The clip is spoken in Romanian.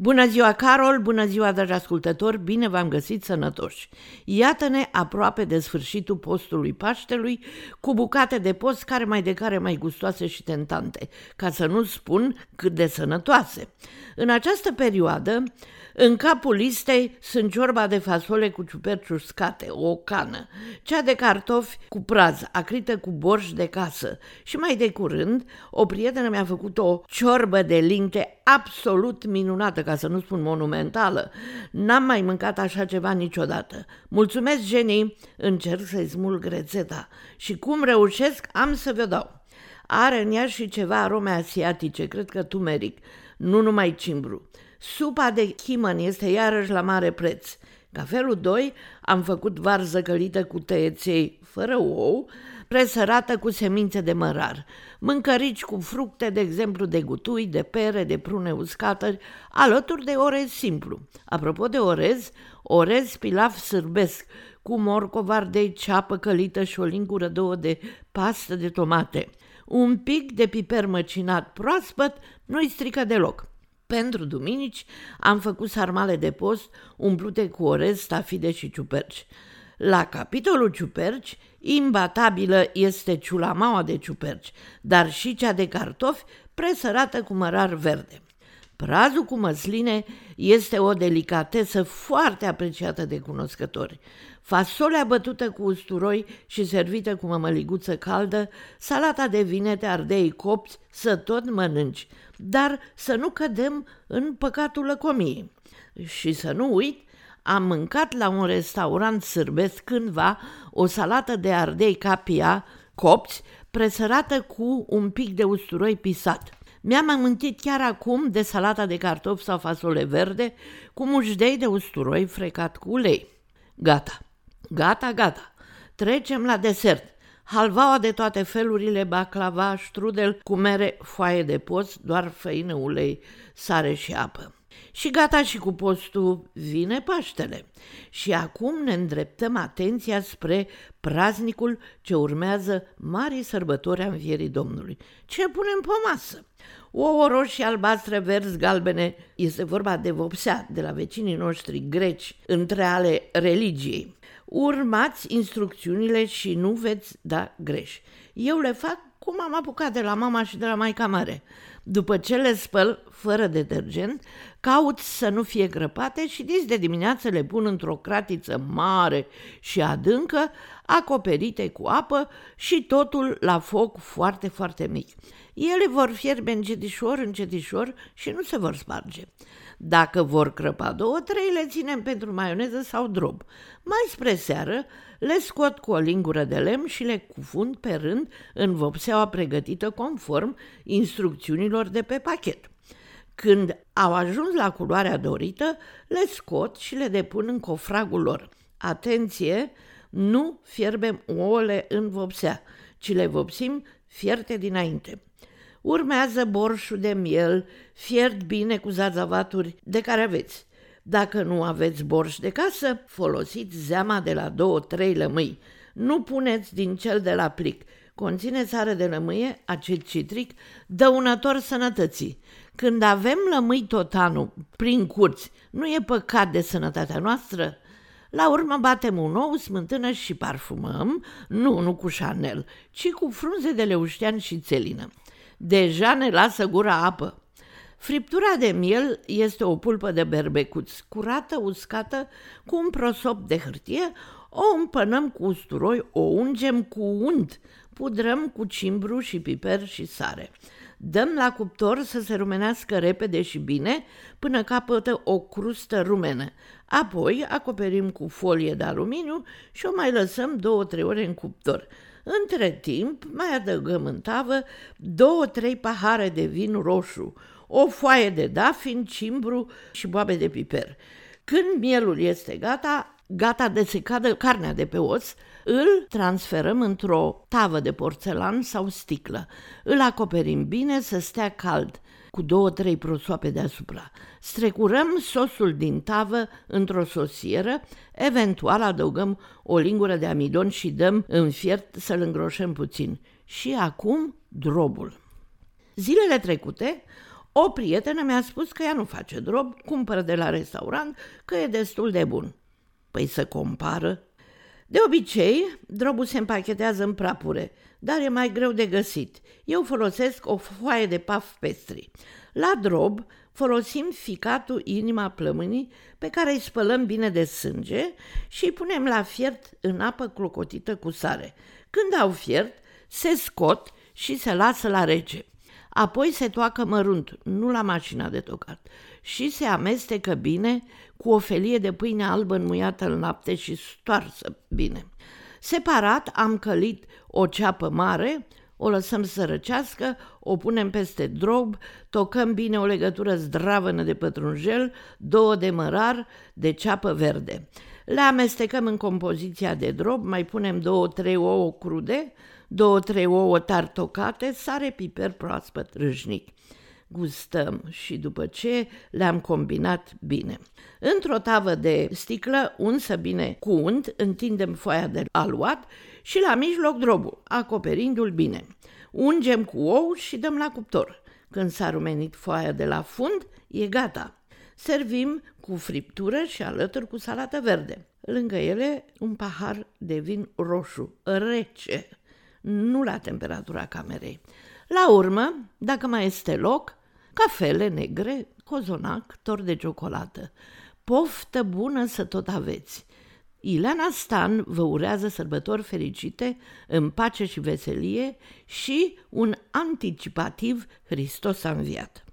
Bună ziua, Carol! Bună ziua, dragi ascultători! Bine v-am găsit sănătoși! Iată-ne aproape de sfârșitul postului Paștelui, cu bucate de post care mai de care mai gustoase și tentante, ca să nu spun cât de sănătoase. În această perioadă, în capul listei sunt ciorba de fasole cu ciuperci uscate, o cană, cea de cartofi cu praz, acrită cu borș de casă și mai de curând o prietenă mi-a făcut o ciorbă de linte absolut minunată, ca să nu spun monumentală. N-am mai mâncat așa ceva niciodată. Mulțumesc, Jenny, încerc să-i smulg rețeta și cum reușesc am să vă dau. Are în ea și ceva arome asiatice, cred că tumeric, nu numai cimbru. Supa de chimăn este iarăși la mare preț. Ca felul 2 am făcut varză călită cu tăieței fără ou, presărată cu semințe de mărar, mâncărici cu fructe, de exemplu de gutui, de pere, de prune uscată, alături de orez simplu. Apropo de orez, orez pilaf sârbesc, cu morcov, ardei, ceapă călită și o lingură două de pastă de tomate. Un pic de piper măcinat proaspăt nu-i strică deloc. Pentru duminici am făcut sarmale de post umplute cu orez, stafide și ciuperci. La capitolul ciuperci, imbatabilă este ciulamaua de ciuperci, dar și cea de cartofi presărată cu mărar verde. Prazul cu măsline este o delicatesă foarte apreciată de cunoscători. Fasolea bătută cu usturoi și servită cu mămăliguță caldă, salata de vinete, ardei copți, să tot mănânci, dar să nu cădem în păcatul lăcomiei. Și să nu uit, am mâncat la un restaurant sârbesc cândva o salată de ardei capia, copți, presărată cu un pic de usturoi pisat. Mi-am amintit chiar acum de salata de cartofi sau fasole verde cu mușdei de usturoi frecat cu ulei. Gata, gata, gata. Trecem la desert. Halvaua de toate felurile, baclava, strudel cu mere, foaie de post, doar făină, ulei, sare și apă. Și gata și cu postul vine Paștele. Și acum ne îndreptăm atenția spre praznicul ce urmează marii sărbători a învierii Domnului. Ce punem pe masă? O roșie, albastre, verzi, galbene. Este vorba de vopsea de la vecinii noștri greci, între ale religiei. Urmați instrucțiunile și nu veți da greș. Eu le fac cum am apucat de la mama și de la maica mare. După ce le spăl fără detergent, caut să nu fie grăpate și dis de dimineață le pun într-o cratiță mare și adâncă, acoperite cu apă și totul la foc foarte, foarte mic. Ele vor fierbe încetișor, încetișor și nu se vor sparge. Dacă vor crăpa două, trei, le ținem pentru maioneză sau drob. Mai spre seară, le scot cu o lingură de lemn și le cufund pe rând în vopseaua pregătită conform instrucțiunilor de pe pachet. Când au ajuns la culoarea dorită, le scot și le depun în cofragul lor. Atenție, nu fierbem ouăle în vopsea, ci le vopsim fierte dinainte. Urmează borșul de miel, fiert bine cu zazavaturi de care aveți. Dacă nu aveți borș de casă, folosiți zeama de la două-trei lămâi. Nu puneți din cel de la plic. Conține sare de lămâie, acid citric, dăunător sănătății. Când avem lămâi tot anul prin curți, nu e păcat de sănătatea noastră? La urmă batem un ou, smântână și parfumăm, nu, nu cu Chanel, ci cu frunze de leuștean și țelină. Deja ne lasă gura apă. Friptura de miel este o pulpă de berbecuț, curată, uscată, cu un prosop de hârtie, o împănăm cu usturoi, o ungem cu unt, pudrăm cu cimbru și piper și sare. Dăm la cuptor să se rumenească repede și bine până capătă o crustă rumenă. Apoi acoperim cu folie de aluminiu și o mai lăsăm două-trei ore în cuptor. Între timp mai adăugăm în tavă două-trei pahare de vin roșu, o foaie de dafin, cimbru și boabe de piper. Când mielul este gata, gata de se cadă carnea de pe os, îl transferăm într-o tavă de porțelan sau sticlă. Îl acoperim bine să stea cald, cu două-trei prosoape deasupra. Strecurăm sosul din tavă într-o sosieră, eventual adăugăm o lingură de amidon și dăm în fiert să-l îngroșăm puțin. Și acum drobul. Zilele trecute O prietenă mi-a spus că ea nu face drob, cumpără de la restaurant, că e destul de bun. Păi să compară. De obicei, drobul se împachetează în prapure, dar e mai greu de găsit. Eu folosesc o foaie de paf pestri. La drob folosim ficatul inima plămânii pe care îi spălăm bine de sânge și îi punem la fiert în apă clocotită cu sare. Când au fiert, se scot și se lasă la rece. Apoi se toacă mărunt, nu la mașina de tocat, și se amestecă bine cu o felie de pâine albă înmuiată în lapte și stoarsă bine. Separat am călit o ceapă mare, o lăsăm să răcească, o punem peste drob, tocăm bine o legătură zdravănă de pătrunjel, două de mărar, de ceapă verde. Le amestecăm în compoziția de drob, mai punem două-trei ouă crude, două-trei ouă tartocate, sare, piper proaspăt, râșnic. Gustăm și după ce le-am combinat bine. Într-o tavă de sticlă, unsă bine cu unt, întindem foaia de aluat și la mijloc drobul, acoperindu-l bine. Ungem cu ou și dăm la cuptor. Când s-a rumenit foaia de la fund, e gata. Servim cu friptură și alături cu salată verde. Lângă ele un pahar de vin roșu, rece, nu la temperatura camerei. La urmă, dacă mai este loc, cafele negre, cozonac, tor de ciocolată. Poftă bună să tot aveți! Ileana Stan vă urează sărbători fericite, în pace și veselie și un anticipativ Hristos a înviat.